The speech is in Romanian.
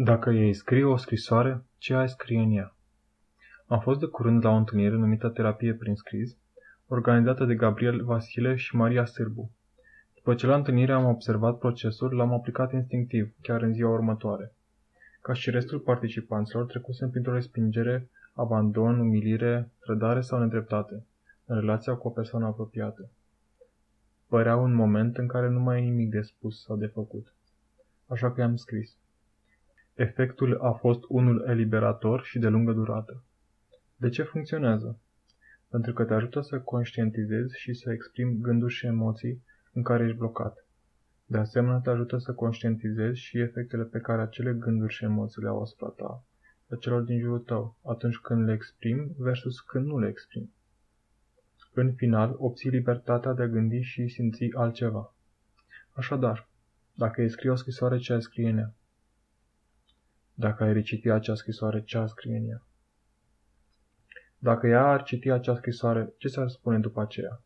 Dacă ei scrie o scrisoare, ce ai scrie în ea? Am fost de curând la o întâlnire numită Terapie prin scris, organizată de Gabriel Vasile și Maria Sârbu. După ce la întâlnire am observat procesul, l-am aplicat instinctiv, chiar în ziua următoare. Ca și restul participanților, trecusem printr-o respingere, abandon, umilire, trădare sau nedreptate, în relația cu o persoană apropiată. Părea un moment în care nu mai e nimic de spus sau de făcut. Așa că i-am scris. Efectul a fost unul eliberator și de lungă durată. De ce funcționează? Pentru că te ajută să conștientizezi și să exprimi gânduri și emoții în care ești blocat. De asemenea, te ajută să conștientizezi și efectele pe care acele gânduri și emoții le au asupra ta, a celor din jurul tău, atunci când le exprimi versus când nu le exprimi. În final, obții libertatea de a gândi și simți altceva. Așadar, dacă îi scrii o scrisoare, ce ai scrie în ea? Dacă ai reciti acea scrisoare, ce ar scrie în ea? Dacă ea ar citi acea scrisoare, ce s-ar spune după aceea?